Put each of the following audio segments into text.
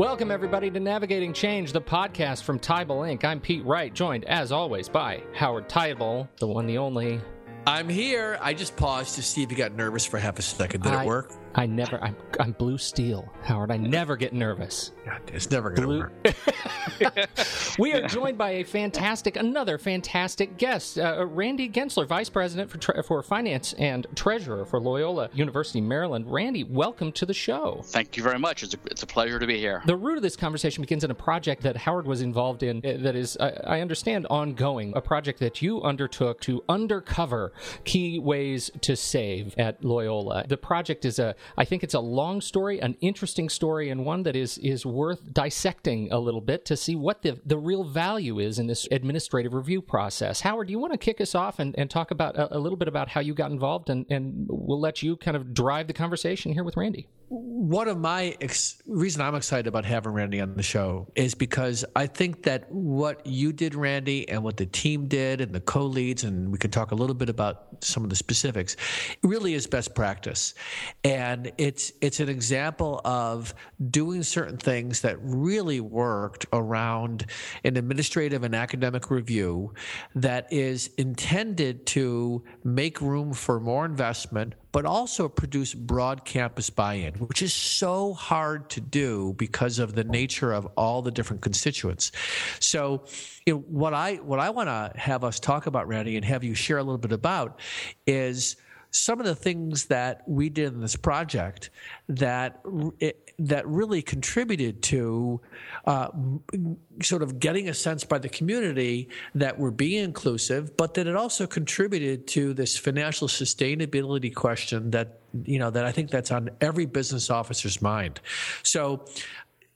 Welcome, everybody, to Navigating Change, the podcast from Teibel Inc. I'm Pete Wright, joined, as always, by Howard Teibel, the one, the only. I'm here. I just paused to see if you got nervous for half a second. Did I, it work? I never. I'm, I'm blue steel, Howard. I never get nervous. God, it's never going to work. we are joined by a fantastic, another fantastic guest, uh, Randy Gensler, Vice President for tre- for Finance and Treasurer for Loyola University, Maryland. Randy, welcome to the show. Thank you very much. It's a, it's a pleasure to be here. The root of this conversation begins in a project that Howard was involved in uh, that is, I, I understand, ongoing. A project that you undertook to undercover key ways to save at Loyola. The project is a I think it's a long story, an interesting story, and one that is is worth dissecting a little bit to see what the the real value is in this administrative review process. Howard, do you want to kick us off and, and talk about a, a little bit about how you got involved, and, and we'll let you kind of drive the conversation here with Randy one of my ex- reason I'm excited about having Randy on the show is because I think that what you did, Randy, and what the team did, and the co-leads, and we could talk a little bit about some of the specifics, really is best practice, and it's it's an example of doing certain things that really worked around an administrative and academic review that is intended to make room for more investment but also produce broad campus buy in, which is so hard to do because of the nature of all the different constituents. So, you know, what I what I want to have us talk about, Randy, and have you share a little bit about is some of the things that we did in this project that that really contributed to uh, sort of getting a sense by the community that we're being inclusive, but that it also contributed to this financial sustainability question that you know that I think that's on every business officer's mind. So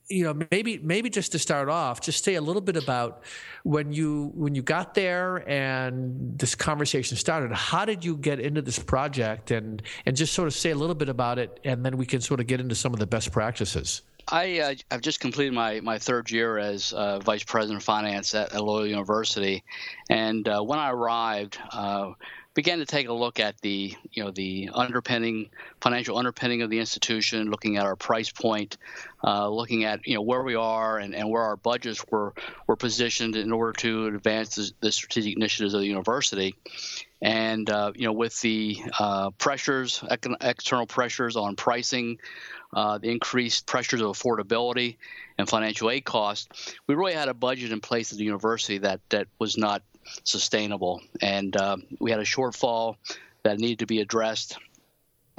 you know maybe maybe just to start off just say a little bit about when you when you got there and this conversation started. How did you get into this project? And and just sort of say a little bit about it and then we can sort of get into some of the best practices. I uh, I've just completed my, my third year as uh, vice president of finance at, at Loyola University, and uh, when I arrived, uh, began to take a look at the you know the underpinning financial underpinning of the institution, looking at our price point, uh, looking at you know where we are and, and where our budgets were were positioned in order to advance the, strategic initiatives of the university. And uh, you know with the uh, pressures, external pressures on pricing, uh, the increased pressures of affordability and financial aid costs, we really had a budget in place at the university that that was not sustainable. And uh, we had a shortfall that needed to be addressed.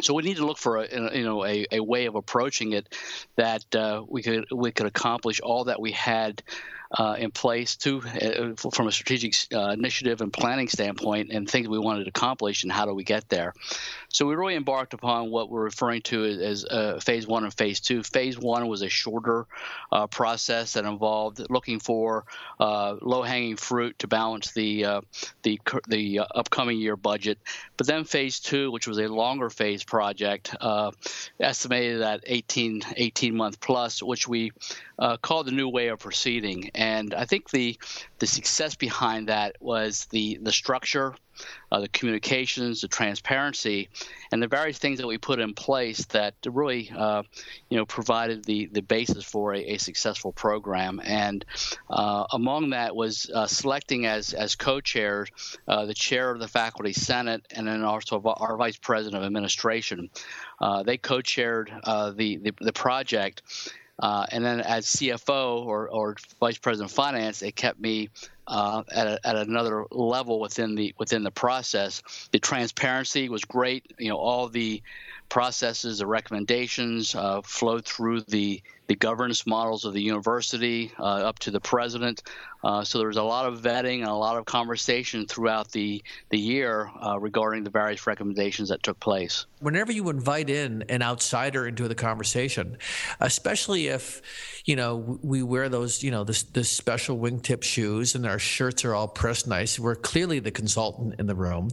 So we need to look for a you know a, a way of approaching it that uh, we could we could accomplish all that we had uh, in place to uh, from a strategic uh, initiative and planning standpoint and things we wanted to accomplish and how do we get there. So we really embarked upon what we're referring to as uh, phase one and phase two. Phase one was a shorter uh, process that involved looking for uh, low-hanging fruit to balance the the the upcoming year budget. But then phase two, which was a longer phase project, estimated at 18 18 month plus, which we called the new way of proceeding. I think the the success behind that was the the structure, uh, the communications, the transparency, and the various things that we put in place that really, uh, you know, provided the the basis for a, a successful program. And uh, among that was uh, selecting as as co-chairs uh, the chair of the faculty senate and then also our vice president of administration. Uh, they co-chaired the, the the project. Uh, and then as CFO or, or vice president of finance, it kept me uh, at, a, at another level within the within the process. The transparency was great. You know, all the processes, the recommendations uh, flowed through the the governance models of the university uh, up to the president. Uh, so there was a lot of vetting and a lot of conversation throughout the the year uh, regarding the various recommendations that took place. Whenever you invite in an outsider into the conversation, especially if you know we wear those you know this this special wingtip shoes and our shirts are all pressed nice, we're clearly the consultant in the room.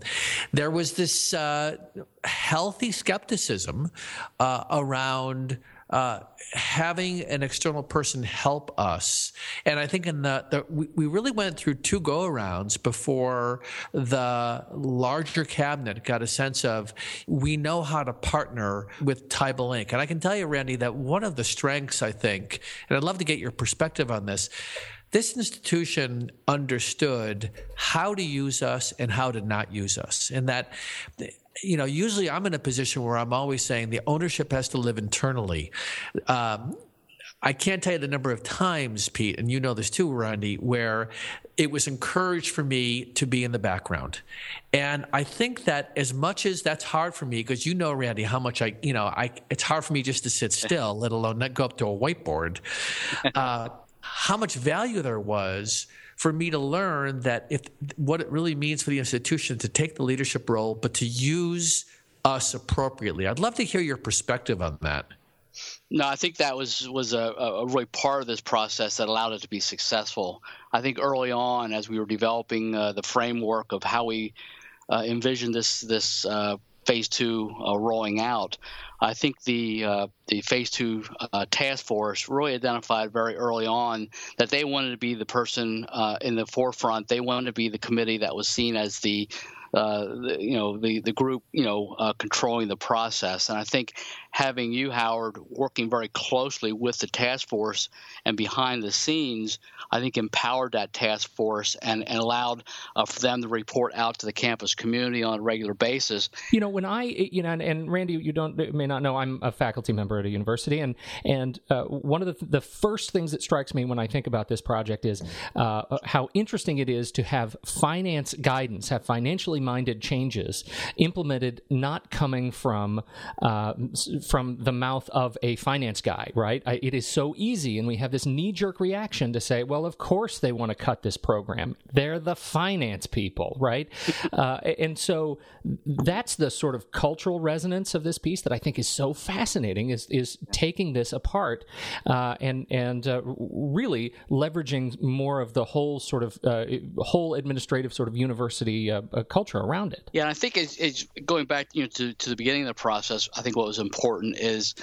There was this uh, healthy skepticism uh, around uh, having an external person help us. And I think in the, the we, we really went through two go arounds before the larger cabinet got a sense of we know how to partner with Teibel Inc. And I can tell you, Randy, that one of the strengths, I think, and I'd love to get your perspective on this this institution understood how to use us and how to not use us. And that, you know, usually I'm in a position where I'm always saying the ownership has to live internally. Um, I can't tell you the number of times, Pete, and you know this too, Randy, where it was encouraged for me to be in the background. And I think that as much as that's hard for me, because you know, Randy, how much I, you know, I, it's hard for me just to sit still, let alone not go up to a whiteboard. Uh, how much value there was for me to learn that if what it really means for the institution to take the leadership role, but to use us appropriately. I'd love to hear your perspective on that. No, I think that was was a, a really part of this process that allowed it to be successful. I think early on, as we were developing uh, the framework of how we uh, envisioned this this uh, phase two uh, rolling out, I think the uh, the phase two uh, task force really identified very early on that they wanted to be the person uh, in the forefront. They wanted to be the committee that was seen as the uh, the, you know the the group you know uh, controlling the process. And I think having you, Howard, working very closely with the task force and behind the scenes, I think empowered that task force and, and allowed uh, for them to report out to the campus community on a regular basis. You know, when I, you know, and, and Randy, you don't may not know, I'm a faculty member at a university, and and uh, one of the the first things that strikes me when I think about this project is uh, how interesting it is to have finance guidance, have financially minded changes implemented, not coming from uh, from the mouth of a finance guy, right? I, it is so easy, and we have this knee jerk reaction to say, well, of course they want to cut this program. They're the finance people, right? uh, and so that's the sort of cultural resonance of this piece that I think is so fascinating is, is taking this apart uh, and, and uh, really leveraging more of the whole sort of uh, whole administrative sort of university uh, uh, culture around it. Yeah, and I think it's, it's going back you know, to, to the beginning of the process, I think what was important is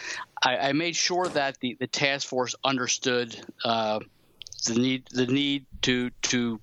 I, I made sure that the, the task force understood uh, the need the need to to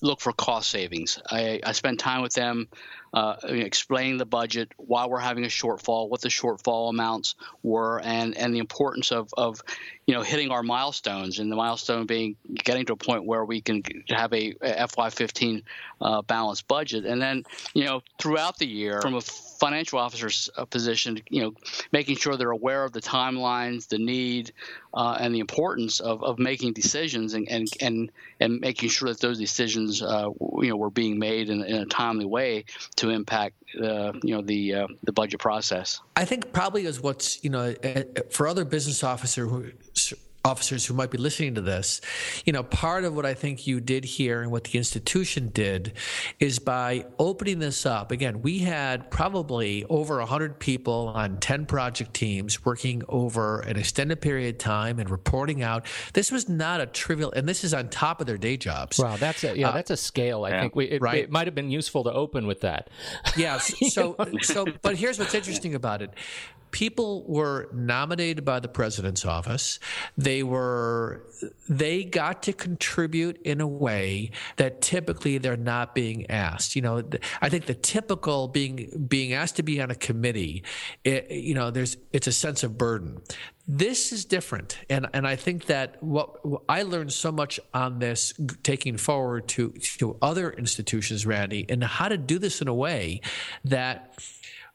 look for cost savings. I, I spent time with them uh, explaining the budget, why we're having a shortfall, what the shortfall amounts were, and and the importance of of you know hitting our milestones, and the milestone being getting to a point where we can have a, a FY15 uh, balanced budget, and then you know throughout the year from a financial officer's uh, position, you know, making sure they're aware of the timelines, the need, uh, and the importance of, of making decisions and, and, and, and making sure that those decisions, uh, you know, were being made in, in, a timely way to impact, uh, you know, the uh, the budget process. I think probably is what's you know for other business officers who officers who might be listening to this, you know, part of what I think you did here and what the institution did is by opening this up. Again, we had probably over 100 people on 10 project teams working over an extended period of time and reporting out. This was not a trivial, and this is on top of their day jobs. Wow, that's a, yeah, uh, that's a scale. I yeah, think we, it, right? it might have been useful to open with that. Yeah. So, so, but here's what's interesting about it people were nominated by the president's office. They were they got to contribute in a way that typically they're not being asked. You know, I think the typical being being asked to be on a committee, it, you know, there's it's a sense of burden. This is different, and and I think that what, what I learned so much on this, taking forward to to other institutions, Randy, and how to do this in a way that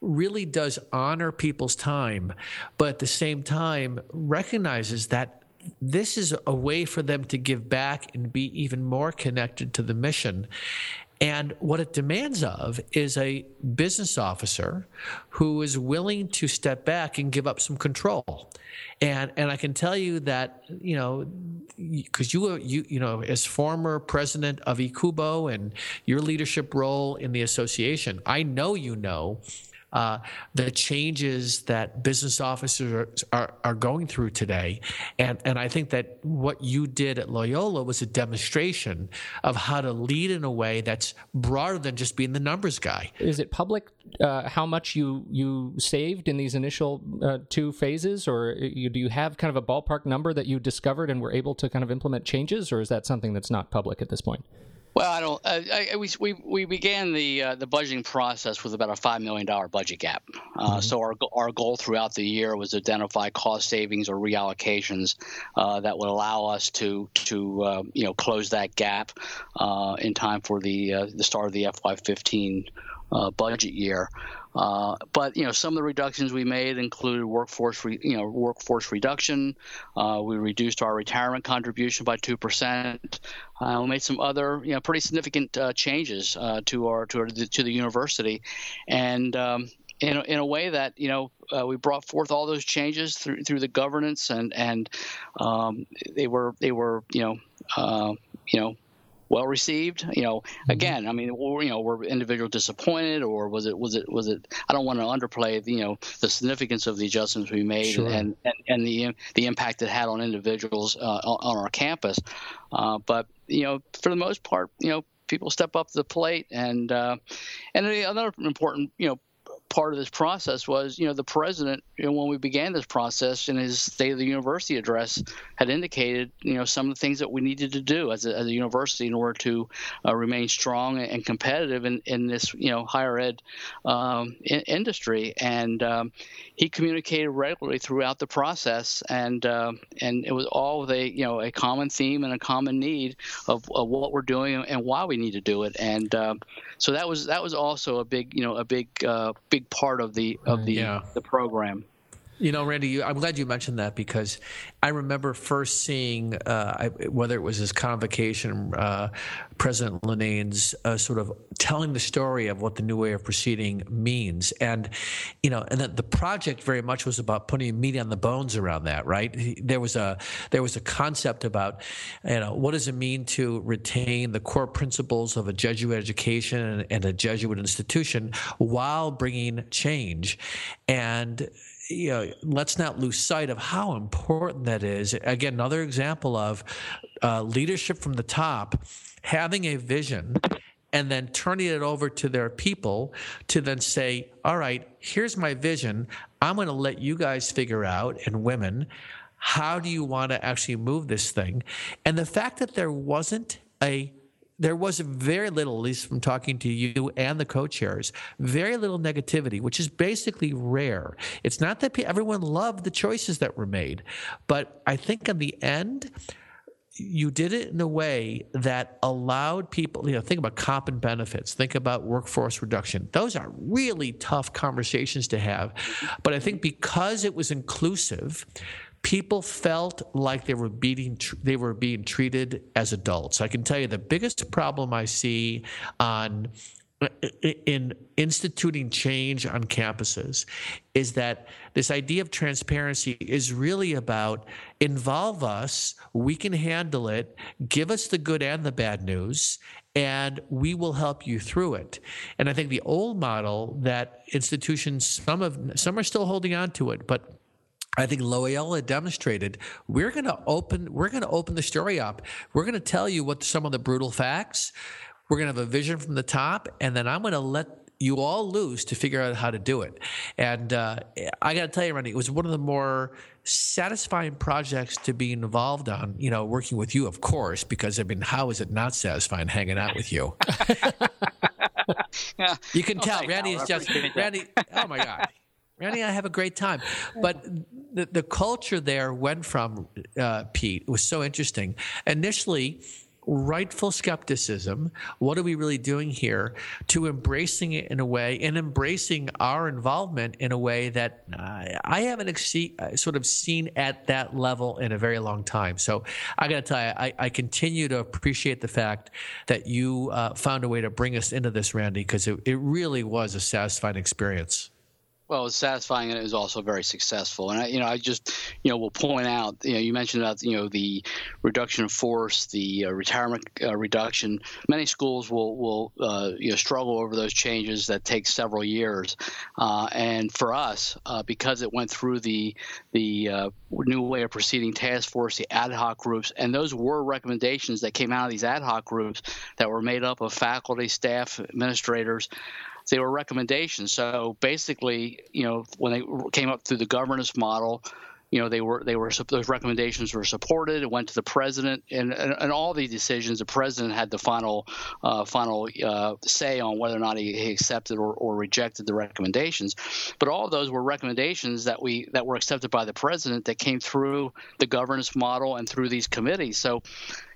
really does honor people's time, but at the same time recognizes that this is a way for them to give back and be even more connected to the mission. And what it demands of is a business officer who is willing to step back and give up some control. And and I can tell you that you know because you you you know as former president of EACUBO and your leadership role in the association, I know you know uh, the changes that business officers are, are, are, going through today. And, and I think that what you did at Loyola was a demonstration of how to lead in a way that's broader than just being the numbers guy. Is it public uh, how much you, you saved in these initial uh, two phases? Or you, do you have kind of a ballpark number that you discovered and were able to kind of implement changes? Or is that something that's not public at this point? Well, I don't. Uh, I, we, we we began the uh, the budgeting process with about a five million dollar budget gap. Uh, mm-hmm. So our our goal throughout the year was to identify cost savings or reallocations uh, that would allow us to to uh, you know close that gap uh, in time for the the start of the FY15 budget year. Uh, but you know, some of the reductions we made included workforce, re, you know, workforce reduction. Uh, we reduced our retirement contribution by two percent. Uh, we made some other, you know, pretty significant uh, changes uh, to our to our, to the university, and um, in a, in a way that you know uh, we brought forth all those changes through through the governance and and um, they were they were you know uh, you know well received. You know, mm-hmm. again, I mean, or, you know, were individuals disappointed, or was it was it was it? I don't want to underplay, you know, the significance of the adjustments we made sure. and, and and the the impact it had on individuals uh, on our campus. Uh, but you know, for the most part, you know, people step up to the plate, and uh, and another important you know part of this process was, you know, the president, you know, when we began this process in his State of the University address, had indicated, you know, some of the things that we needed to do as a, as a university in order to uh, remain strong and competitive in, in this, you know, higher ed um, in, industry. And um, he communicated regularly throughout the process, and uh, and it was all with a, you know, a common theme and a common need of, of what we're doing and why we need to do it. And uh, so that was that was also a big, you know, a big uh, big big part of the of mm, the yeah. the program. You know, Randy, you, I'm glad you mentioned that because I remember first seeing uh, I, whether it was his convocation, uh, President Linnane's uh, sort of telling the story of what the new way of proceeding means, and you know, and that the project very much was about putting meat on the bones around that. Right? There was a there was a concept about you know what does it mean to retain the core principles of a Jesuit education and, and a Jesuit institution while bringing change, and you know, let's not lose sight of how important that is. Again, another example of uh, leadership from the top having a vision and then turning it over to their people to then say, all right, here's my vision. I'm going to let you guys figure out, and women, how do you want to actually move this thing? And the fact that there wasn't a there was very little, at least from talking to you and the co-chairs, very little negativity, which is basically rare. It's not that everyone loved the choices that were made, but I think in the end, you did it in a way that allowed people, you know, think about comp and benefits, think about workforce reduction. Those are really tough conversations to have. But I think because it was inclusive, people felt like they were being they were being treated as adults. I can tell you the biggest problem I see on in instituting change on campuses is that this idea of transparency is really about involve us, we can handle it, give us the good and the bad news, and we will help you through it. And I think the old model that institutions, some of some are still holding on to it, but I think Loyola demonstrated we're going to open we're going to open the story up. We're going to tell you what some of the brutal facts. We're going to have a vision from the top, and then I'm going to let you all loose to figure out how to do it. And uh, I got to tell you, Randy, it was one of the more satisfying projects to be involved on. You know, working with you, of course, because I mean, how is it not satisfying hanging out with you? yeah. You can oh, tell, Randy is just Randy. Oh my God. Randy I have a great time. But the, the culture there went from, uh, Pete, it was so interesting. Initially, rightful skepticism. What are we really doing here? To embracing it in a way and embracing our involvement in a way that uh, I haven't uh, sort of seen at that level in a very long time. So I got to tell you, I, I, continue to appreciate the fact that you uh, found a way to bring us into this, Randy, because it, it really was a satisfying experience. Well, it was satisfying and it was also very successful. And I, you know, I just, you know, will point out, you know, you mentioned about, you know, the reduction of force, the uh, retirement uh, reduction. Many schools will will uh, you know struggle over those changes that take several years. Uh, and for us, uh, because it went through the the uh, new way of proceeding task force, the ad hoc groups, and those were recommendations that came out of these ad hoc groups that were made up of faculty, staff, administrators they were recommendations. So basically, you know, when they came up through the governance model, you know, they were they were those recommendations were supported. It went to the president, and and, and all these decisions, the president had the final uh, final uh, say on whether or not he, he accepted or, or rejected the recommendations. But all those were recommendations that we that were accepted by the president that came through the governance model and through these committees. So,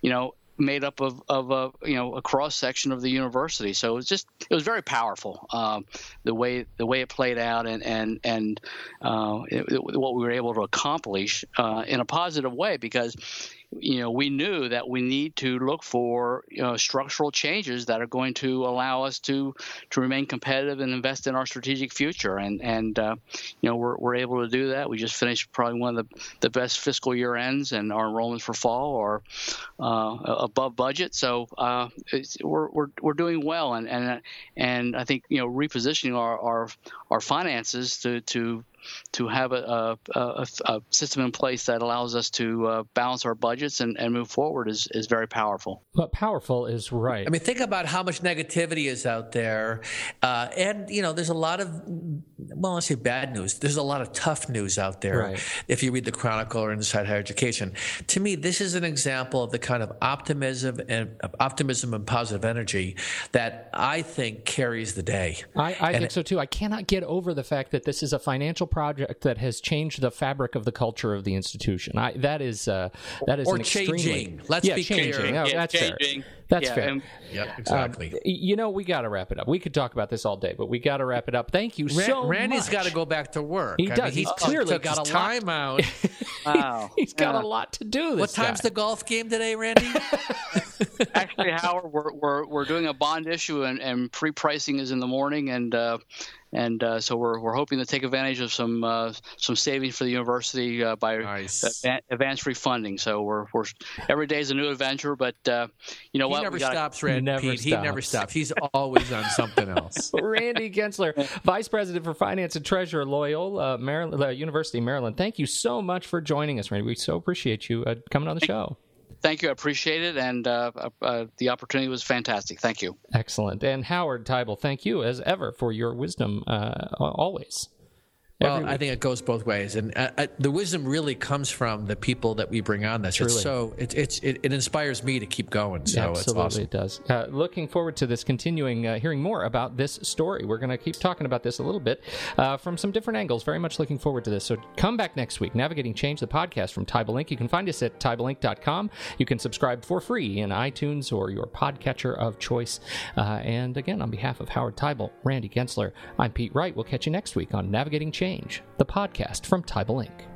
you know, made up of, of a you know a cross section of the university. So it was just it was very powerful um, the way the way it played out and and and uh, it, it, what we were able to accomplish uh, in a positive way because you know, we knew that we need to look for you know, structural changes that are going to allow us to to remain competitive and invest in our strategic future. And and uh, you know, we're, we're able to do that. We just finished probably one of the, the best fiscal year ends, and our enrollments for fall are uh, above budget. So uh, we're, we're we're doing well, and and and I think you know, repositioning our our, our finances to to to have a, a, a, system in place that allows us to uh, balance our budgets and, and move forward is, is very powerful. But powerful is right. I mean, think about how much negativity is out there. Uh, and, you know, there's a lot of, well, let's say bad news. There's a lot of tough news out there right. if you read the Chronicle or Inside Higher Education. To me, this is an example of the kind of optimism and optimism and positive energy that I think carries the day. I, I think so too. I cannot get over the fact that this is a financial project that has changed the fabric of the culture of the institution. I, that is uh, that is or an changing. Extremely, Let's yeah, be changing. clear. No, that's changing. fair. That's yeah, fair. And, yeah, exactly. Um, you know, we got to wrap it up. We could talk about this all day, but we got to wrap it up. Thank you Ran- so Randy's much. got to go back to work. He I does. Mean, he's he clearly took got his a lot. time out. wow. he's got Yeah. a lot to do. This what time's guy. the golf game today, Randy? Actually, Howard, we're, we're, we're doing a bond issue, and, and pre-pricing is in the morning, and uh, and uh, so we're, we're hoping to take advantage of some uh, some savings for the university uh, by Nice. advan- advanced refunding. So we're, we're every day is a new adventure, but uh, you know he what? never We gotta- stops, Randy. Never Pete. He never stops. stops. He's always on something else. Randy Gensler, Vice President for Finance and Treasurer, Loyola Maryland, uh, University, Maryland. Thank you so much for joining us, Randy. We so appreciate you uh, coming on the show. Thank you, I appreciate it, and uh, uh, the opportunity was fantastic. Thank you. Excellent. And Howard Teibel, thank you as ever for your wisdom uh, always. Well, I think it goes both ways, and uh, uh, the wisdom really comes from the people that we bring on this. Truly. It's so it, it's it, it inspires me to keep going. So Absolutely, awesome. it does. Uh, looking forward to this continuing, uh, hearing more about this story. We're going to keep talking about this a little bit uh, from some different angles. Very much looking forward to this. So come back next week. Navigating Change, the podcast from Teibel Inc. You can find us at teibelinc.com. You can subscribe for free in iTunes or your podcatcher of choice. Uh, and again, on behalf of Howard Teibel, Randy Gensler, I'm Pete Wright. We'll catch you next week on Navigating Change, the podcast from Teibel Inc.